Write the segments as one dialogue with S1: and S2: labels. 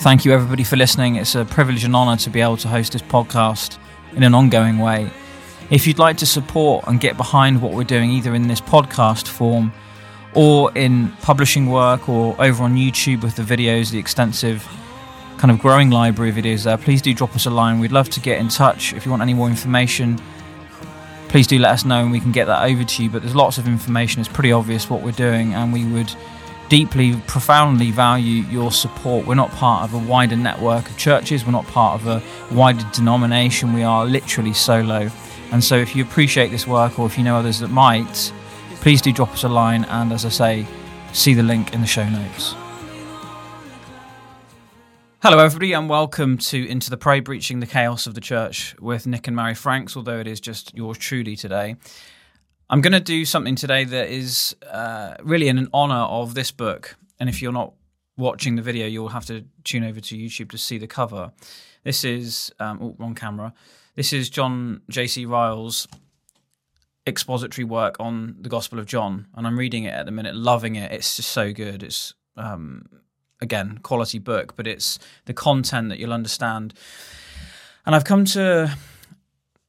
S1: Thank you, everybody, for listening. It's a privilege and honour to be able to host this podcast in an ongoing way. If you'd like to support and get behind what we're doing, either in this podcast form or in publishing work or over on YouTube with the videos, the extensive kind of growing library of videos there, please do drop us a line. We'd love to get in touch. If you want any more information, please do let us know and we can get that over to you. But there's lots of information, it's pretty obvious what we're doing, and we would deeply, profoundly value your support. We're not part of a wider network of churches, we're not part of a wider denomination, we are literally solo. And so, if you appreciate this work or if you know others that might, please do drop us a line. And as I say, see the link in the show notes. Hello, everybody, and welcome to Into the Pray, Breaching the Chaos of the Church with Nick and Mary Franks, although it is just yours truly today. I'm going to do something today that is uh, really in an honor of this book. And if you're not watching the video, you'll have to tune over to YouTube to see the cover. This is, um, oh, camera. This is John J.C. Ryle's expository work on the Gospel of John. And I'm reading it at the minute, loving it. It's just so good. It's, um, again, quality book, but it's the content that you'll understand. And I've come to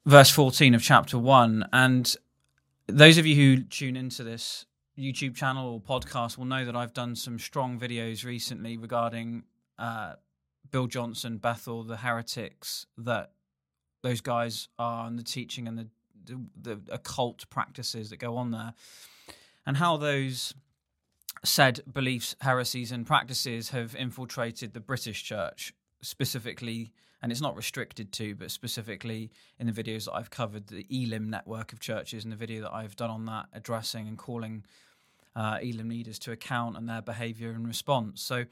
S1: verse 14 of chapter 1. And those of you who tune into this YouTube channel or podcast will know that I've done some strong videos recently regarding uh, Bill Johnson, Bethel, the heretics that those guys are, and the teaching and the, the, the occult practices that go on there, and how those said beliefs, heresies, and practices have infiltrated the British church specifically and it's not restricted to, but specifically in the videos that I've covered, the Elim network of churches, and the video that I've done on that, addressing and calling uh, Elim leaders to account and their behavior and response. So,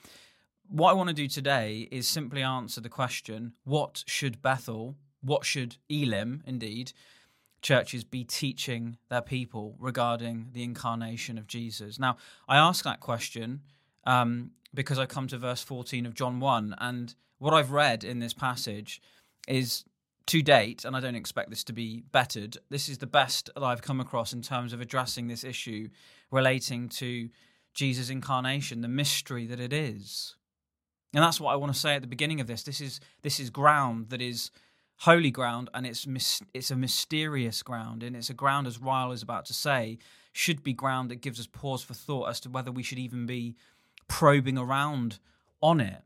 S1: what I want to do today is simply answer the question what should Bethel, what should Elim, indeed, churches be teaching their people regarding the incarnation of Jesus? Now, I ask that question um, because I come to verse 14 of John 1, and what I've read in this passage is to date, and I don't expect this to be bettered, this is the best that I've come across in terms of addressing this issue relating to Jesus' incarnation, the mystery that it is. And that's what I want to say at the beginning of this. This is this is ground that is holy ground, and it's it's a mysterious ground, and it's a ground, as Ryle is about to say, should be ground that gives us pause for thought as to whether we should even be probing around on it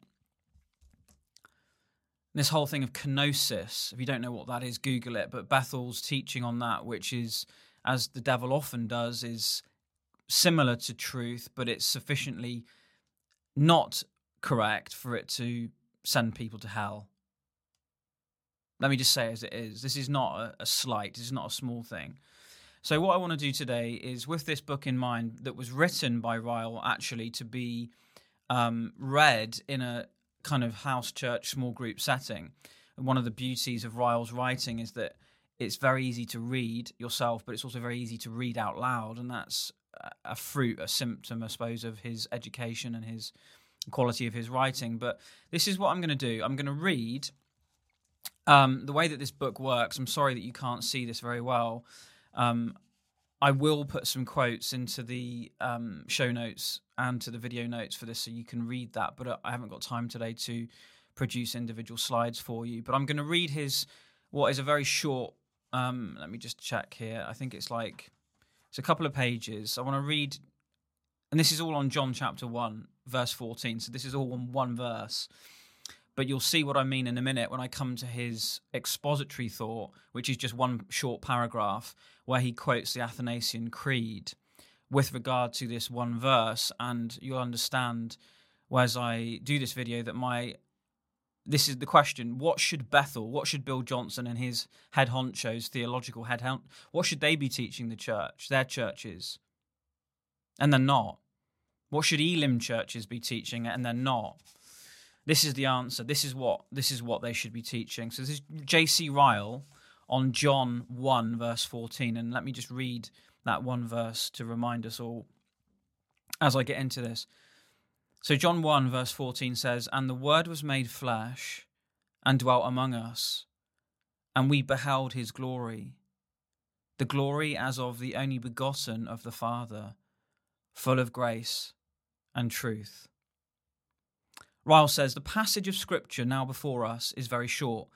S1: this whole thing of kenosis, if you don't know what that is, Google it. But Bethel's teaching on that, which is, as the devil often does, is similar to truth, but it's sufficiently not correct for it to send people to hell. Let me just say as it is. This is not a, a slight, this is not a small thing. So, what I want to do today is, with this book in mind, that was written by Ryle actually to be um, read in a kind of house church small group setting. And one of the beauties of Ryle's writing is that it's very easy to read yourself, but it's also very easy to read out loud, and that's a fruit, a symptom, I suppose, of his education and his quality of his writing. But this is what I'm going to do. I'm going to read um, the way that this book works. I'm sorry that you can't see this very well. Um, I will put some quotes into the um, show notes and to the video notes for this so you can read that, but uh, I haven't got time today to produce individual slides for you. But I'm going to read his, what is a very short, um, let me just check here. I think it's like, it's a couple of pages. I want to read, and this is all on John chapter 1, verse 14. So this is all on one verse but you'll see what I mean in a minute when I come to his expository thought, which is just one short paragraph where he quotes the Athanasian Creed with regard to this one verse. And you'll understand as I do this video that my this is the question what should Bethel, what should Bill Johnson and his head honchos, theological head hon- what should they be teaching the church, their churches? And they're not. What should Elim churches be teaching and they're not? This is the answer. This is what this is what they should be teaching. So this is J.C. Ryle on John 1, verse 14. And let me just read that one verse to remind us all as I get into this. So, John 1, verse 14 says, And the Word was made flesh and dwelt among us, and we beheld his glory, the glory as of the only begotten of the Father, full of grace and truth. Ryle says the passage of Scripture now before us is very short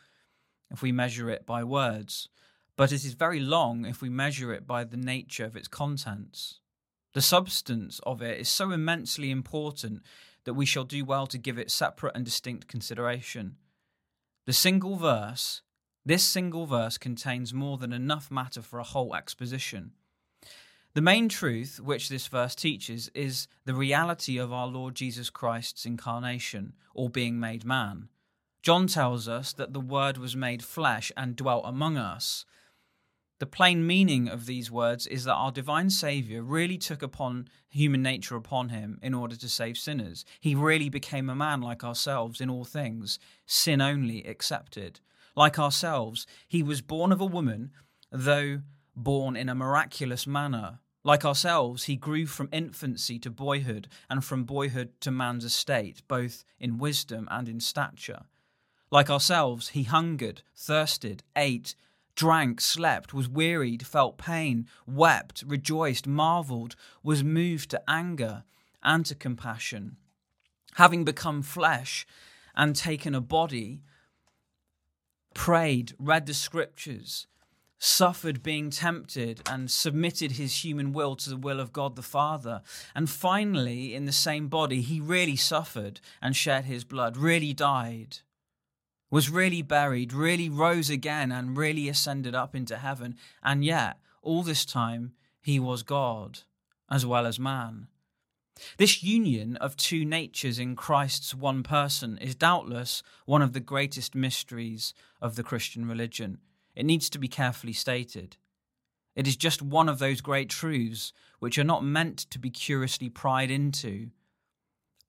S1: if we measure it by words, but it is very long if we measure it by the nature of its contents. The substance of it is so immensely important that we shall do well to give it separate and distinct consideration. The single verse, this single verse contains more than enough matter for a whole exposition. The main truth which this verse teaches is the reality of our Lord Jesus Christ's incarnation, or being made man. John tells us that the Word was made flesh and dwelt among us. The plain meaning of these words is that our divine Saviour really took upon human nature upon him in order to save sinners. He really became a man like ourselves in all things, sin only excepted. Like ourselves, he was born of a woman, though born in a miraculous manner. Like ourselves, he grew from infancy to boyhood, and from boyhood to man's estate, both in wisdom and in stature. Like ourselves, he hungered, thirsted, ate, drank, slept, was wearied, felt pain, wept, rejoiced, marvelled, was moved to anger and to compassion. Having become flesh and taken a body, prayed, read the scriptures, suffered being tempted, and submitted his human will to the will of God the Father. And finally, in the same body, he really suffered and shed his blood, really died was really buried, really rose again, and really ascended up into heaven. And yet, all this time, he was God as well as man. This union of two natures in Christ's one person is doubtless one of the greatest mysteries of the Christian religion. It needs to be carefully stated. It is just one of those great truths which are not meant to be curiously pried into,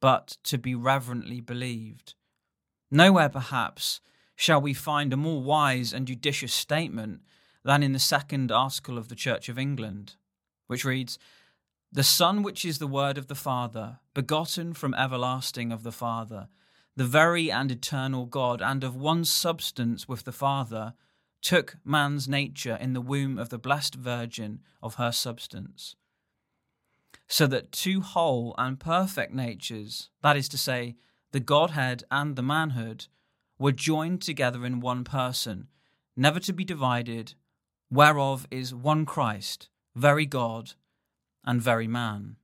S1: but to be reverently believed. Nowhere, perhaps, shall we find a more wise and judicious statement than in the second article of the Church of England, which reads, The Son, which is the Word of the Father, begotten from everlasting of the Father, the very and eternal God, and of one substance with the Father, took man's nature in the womb of the blessed Virgin of her substance. So that two whole and perfect natures, that is to say, the Godhead and the manhood, were joined together in one person, never to be divided, whereof is one Christ, very God and very man.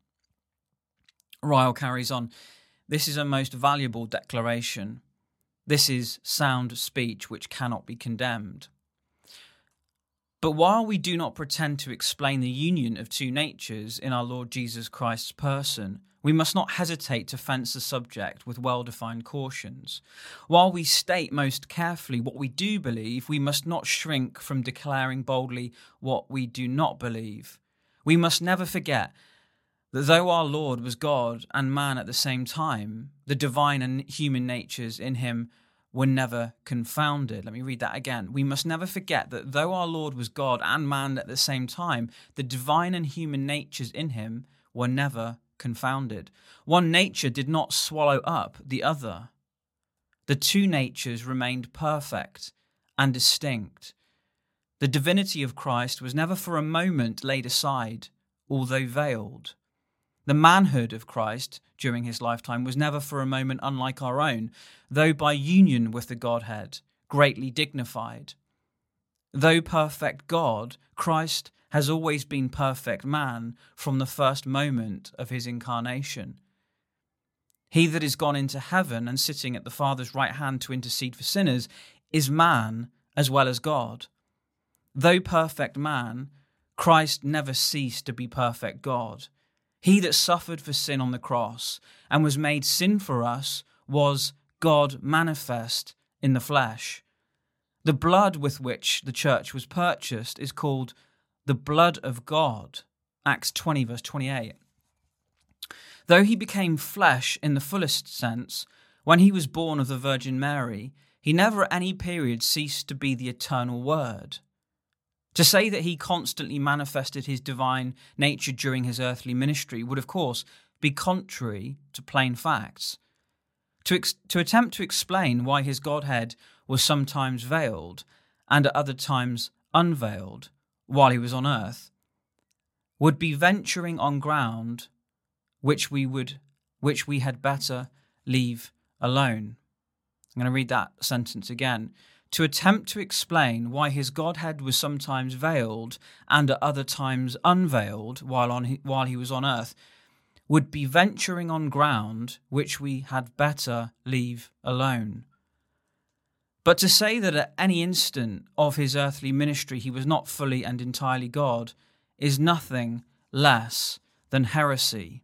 S1: Ryle carries on This is a most valuable declaration. This is sound speech which cannot be condemned. But while we do not pretend to explain the union of two natures in our Lord Jesus Christ's person, we must not hesitate to fence the subject with well defined cautions. While we state most carefully what we do believe, we must not shrink from declaring boldly what we do not believe. We must never forget that though our Lord was God and man at the same time, the divine and human natures in him were never confounded. Let me read that again. We must never forget that though our Lord was God and man at the same time, the divine and human natures in him were never confounded. One nature did not swallow up the other. The two natures remained perfect and distinct. The divinity of Christ was never for a moment laid aside, although veiled. The manhood of Christ during his lifetime was never for a moment unlike our own, though by union with the Godhead, greatly dignified. Though perfect God, Christ has always been perfect man from the first moment of his incarnation. He that is gone into heaven and sitting at the Father's right hand to intercede for sinners is man as well as God. Though perfect man, Christ never ceased to be perfect God. He that suffered for sin on the cross and was made sin for us was God manifest in the flesh. The blood with which the church was purchased is called the blood of God. Acts 20, verse 28. Though he became flesh in the fullest sense, when he was born of the Virgin Mary, he never at any period ceased to be the eternal Word. To say that he constantly manifested his divine nature during his earthly ministry would, of course, be contrary to plain facts. To, ex- to attempt to explain why his Godhead was sometimes veiled and at other times unveiled while he was on earth would be venturing on ground which we would which we had better leave alone. I'm going to read that sentence again. To attempt to explain why his Godhead was sometimes veiled and at other times unveiled while, on, while he was on earth would be venturing on ground which we had better leave alone. But to say that at any instant of his earthly ministry he was not fully and entirely God is nothing less than heresy.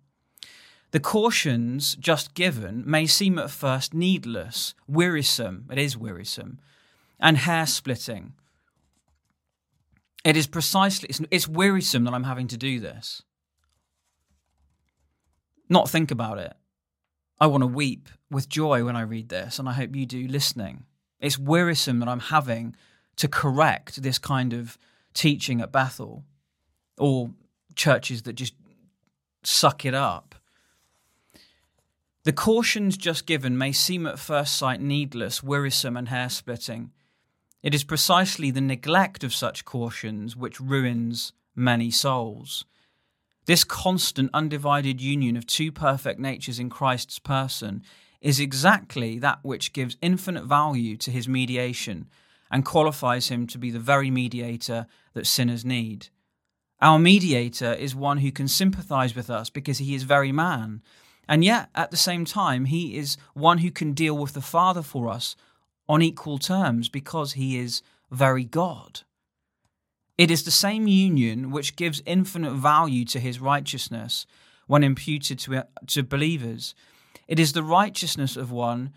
S1: The cautions just given may seem at first needless, wearisome, it is wearisome, and hair splitting. It is precisely, it's, it's wearisome that I'm having to do this. Not think about it. I want to weep with joy when I read this, and I hope you do listening. It's wearisome that I'm having to correct this kind of teaching at Bethel or churches that just suck it up. The cautions just given may seem at first sight needless, wearisome, and hair splitting. It is precisely the neglect of such cautions which ruins many souls. This constant, undivided union of two perfect natures in Christ's person is exactly that which gives infinite value to his mediation and qualifies him to be the very mediator that sinners need. Our mediator is one who can sympathize with us because he is very man, and yet at the same time, he is one who can deal with the Father for us on equal terms because he is very God. It is the same union which gives infinite value to his righteousness when imputed to, to believers. It is the righteousness of one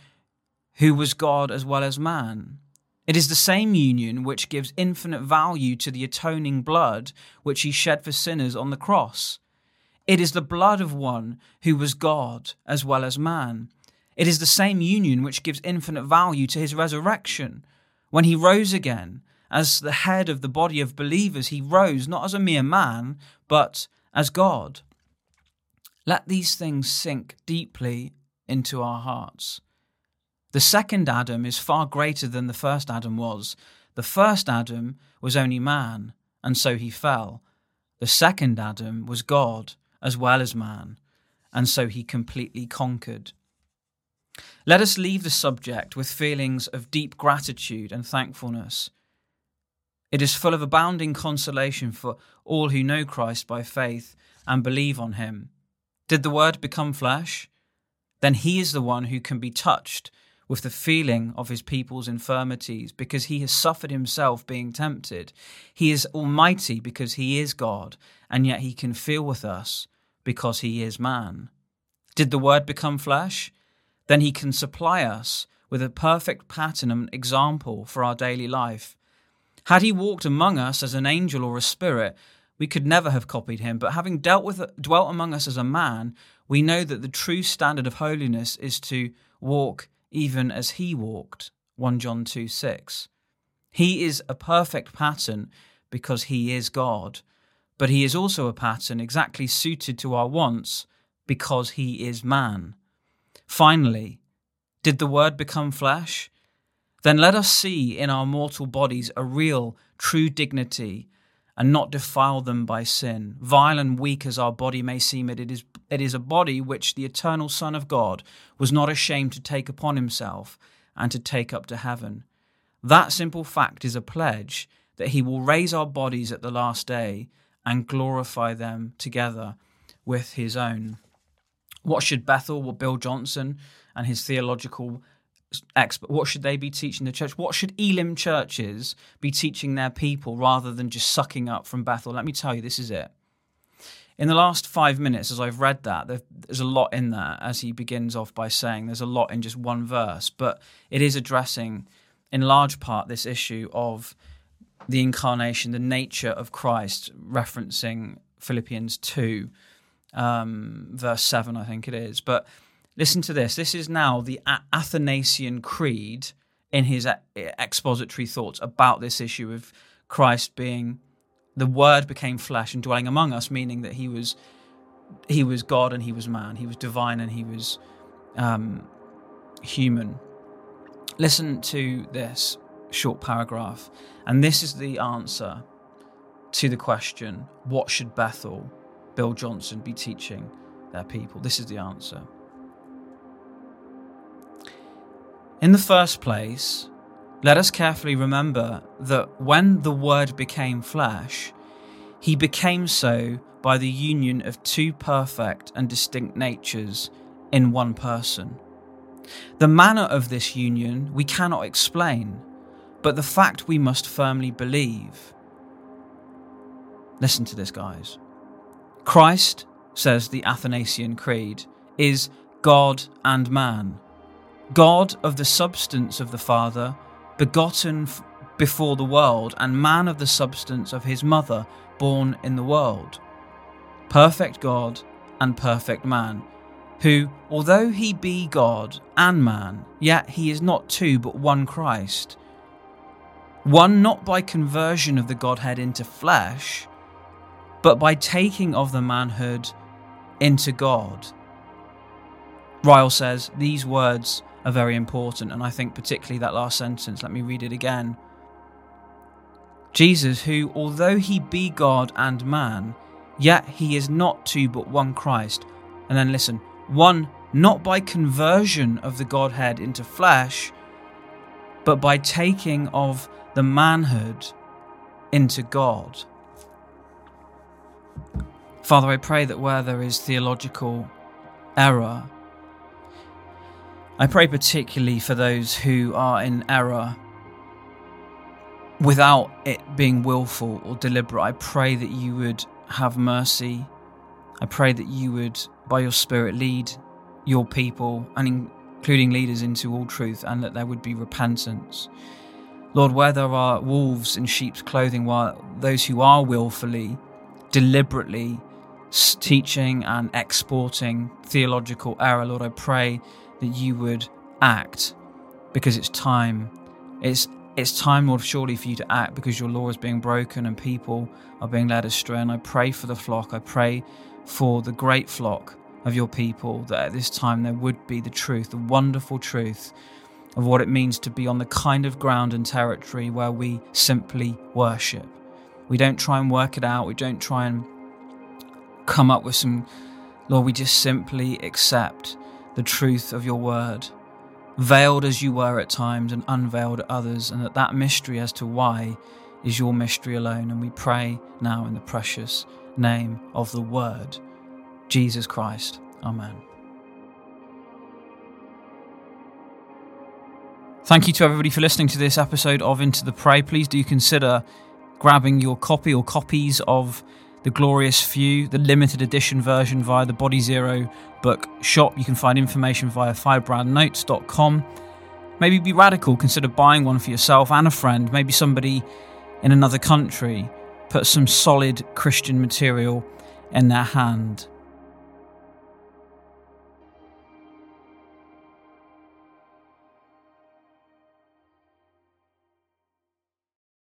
S1: who was God as well as man. It is the same union which gives infinite value to the atoning blood which he shed for sinners on the cross. It is the blood of one who was God as well as man. It is the same union which gives infinite value to his resurrection. When he rose again, as the head of the body of believers, he rose not as a mere man, but as God. Let these things sink deeply into our hearts. The second Adam is far greater than the first Adam was. The first Adam was only man, and so he fell. The second Adam was God as well as man, and so he completely conquered. Let us leave the subject with feelings of deep gratitude and thankfulness. It is full of abounding consolation for all who know Christ by faith and believe on him. Did the Word become flesh? Then he is the one who can be touched with the feeling of his people's infirmities, because he has suffered himself being tempted. He is almighty because he is God, and yet he can feel with us because he is man. Did the Word become flesh? Then he can supply us with a perfect pattern and example for our daily life. Had he walked among us as an angel or a spirit, we could never have copied him, but having dealt with dwelt among us as a man, we know that the true standard of holiness is to walk even as he walked. 1 John 2 6. He is a perfect pattern because he is God, but he is also a pattern exactly suited to our wants because he is man. Finally, did the Word become flesh? Then let us see in our mortal bodies a real, true dignity and not defile them by sin. Vile and weak as our body may seem, it is, it is a body which the eternal Son of God was not ashamed to take upon himself and to take up to heaven. That simple fact is a pledge that he will raise our bodies at the last day and glorify them together with his own. What should Bethel, what Bill Johnson and his theological expert what should they be teaching the church? What should elim churches be teaching their people rather than just sucking up from bethel? Let me tell you this is it. In the last five minutes as i've read that there's a lot in there as he begins off by saying there's a lot in just one verse but it is addressing in large part this issue of the incarnation the nature of christ referencing philippians 2 um, verse 7 i think it is but Listen to this. This is now the Athanasian Creed in his expository thoughts about this issue of Christ being the Word became flesh and dwelling among us, meaning that he was he was God and he was man, he was divine and he was um, human. Listen to this short paragraph, and this is the answer to the question: What should Bethel, Bill Johnson, be teaching their people? This is the answer. In the first place, let us carefully remember that when the Word became flesh, he became so by the union of two perfect and distinct natures in one person. The manner of this union we cannot explain, but the fact we must firmly believe. Listen to this, guys. Christ, says the Athanasian Creed, is God and man. God of the substance of the Father, begotten f- before the world, and man of the substance of his mother, born in the world perfect God and perfect man, who, although he be God and man, yet he is not two but one Christ. One not by conversion of the Godhead into flesh, but by taking of the manhood into God. Ryle says these words are very important, and I think particularly that last sentence. Let me read it again. Jesus, who, although he be God and man, Yet he is not two but one Christ. And then listen, one not by conversion of the Godhead into flesh, but by taking of the manhood into God. Father, I pray that where there is theological error, I pray particularly for those who are in error without it being willful or deliberate. I pray that you would have mercy. I pray that you would, by your Spirit, lead your people and including leaders into all truth and that there would be repentance. Lord, where there are wolves in sheep's clothing, while those who are willfully, deliberately teaching and exporting theological error, Lord, I pray that you would act because it's time. It's it's time, Lord, surely for you to act because your law is being broken and people are being led astray. And I pray for the flock. I pray for the great flock of your people that at this time there would be the truth, the wonderful truth of what it means to be on the kind of ground and territory where we simply worship. We don't try and work it out. We don't try and come up with some, Lord, we just simply accept the truth of your word veiled as you were at times and unveiled at others, and that that mystery as to why is your mystery alone. And we pray now in the precious name of the Word, Jesus Christ. Amen. Thank you to everybody for listening to this episode of Into the Pray. Please do consider grabbing your copy or copies of The Glorious Few, the limited edition version via the Body Zero book shop. You can find information via firebrandnotes.com. Maybe be radical, consider buying one for yourself and a friend, maybe somebody in another country. Put some solid Christian material in their hand.